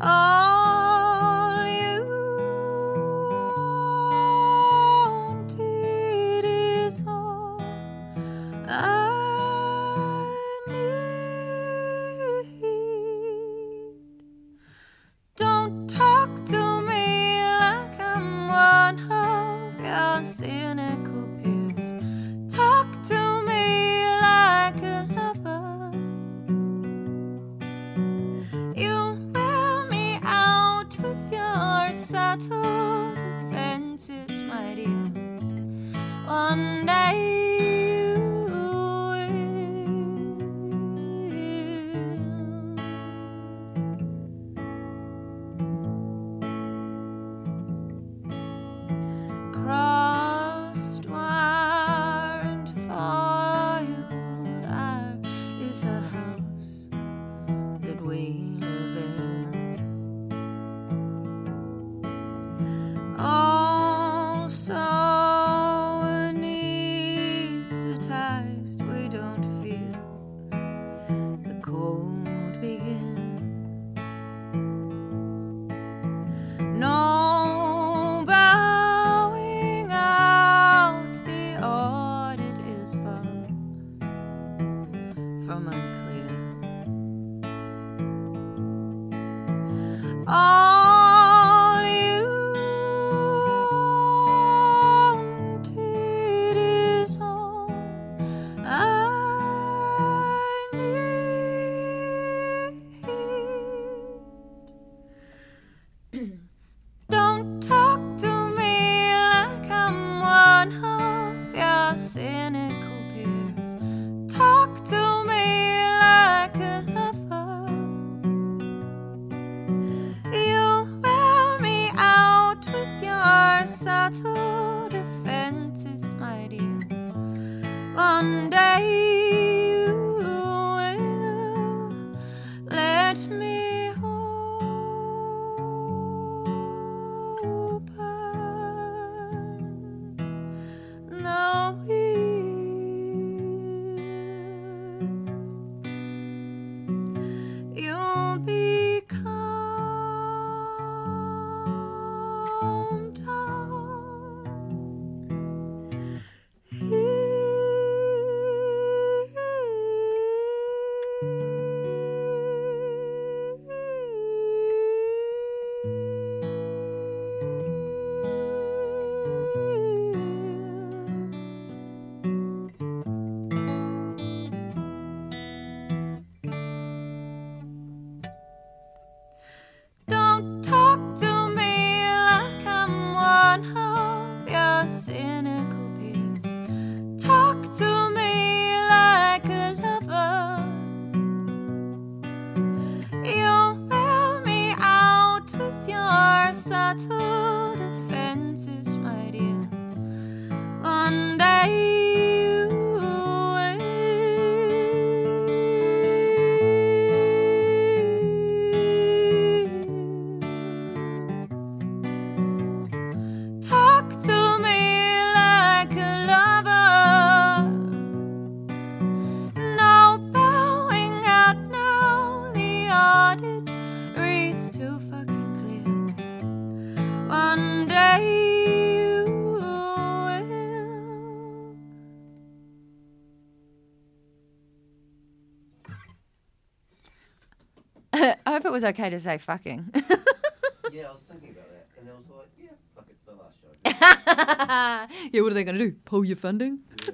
All subtle defenses, my dear. One day All One day Talk to me like I'm one of your cynical peers. Talk to me like a lover. You wear me out with your subtle I hope it was okay to say fucking. Yeah, I was thinking about that, and I was like, yeah, fuck it, it's the last show. yeah, what are they going to do? Pull your funding? Yeah.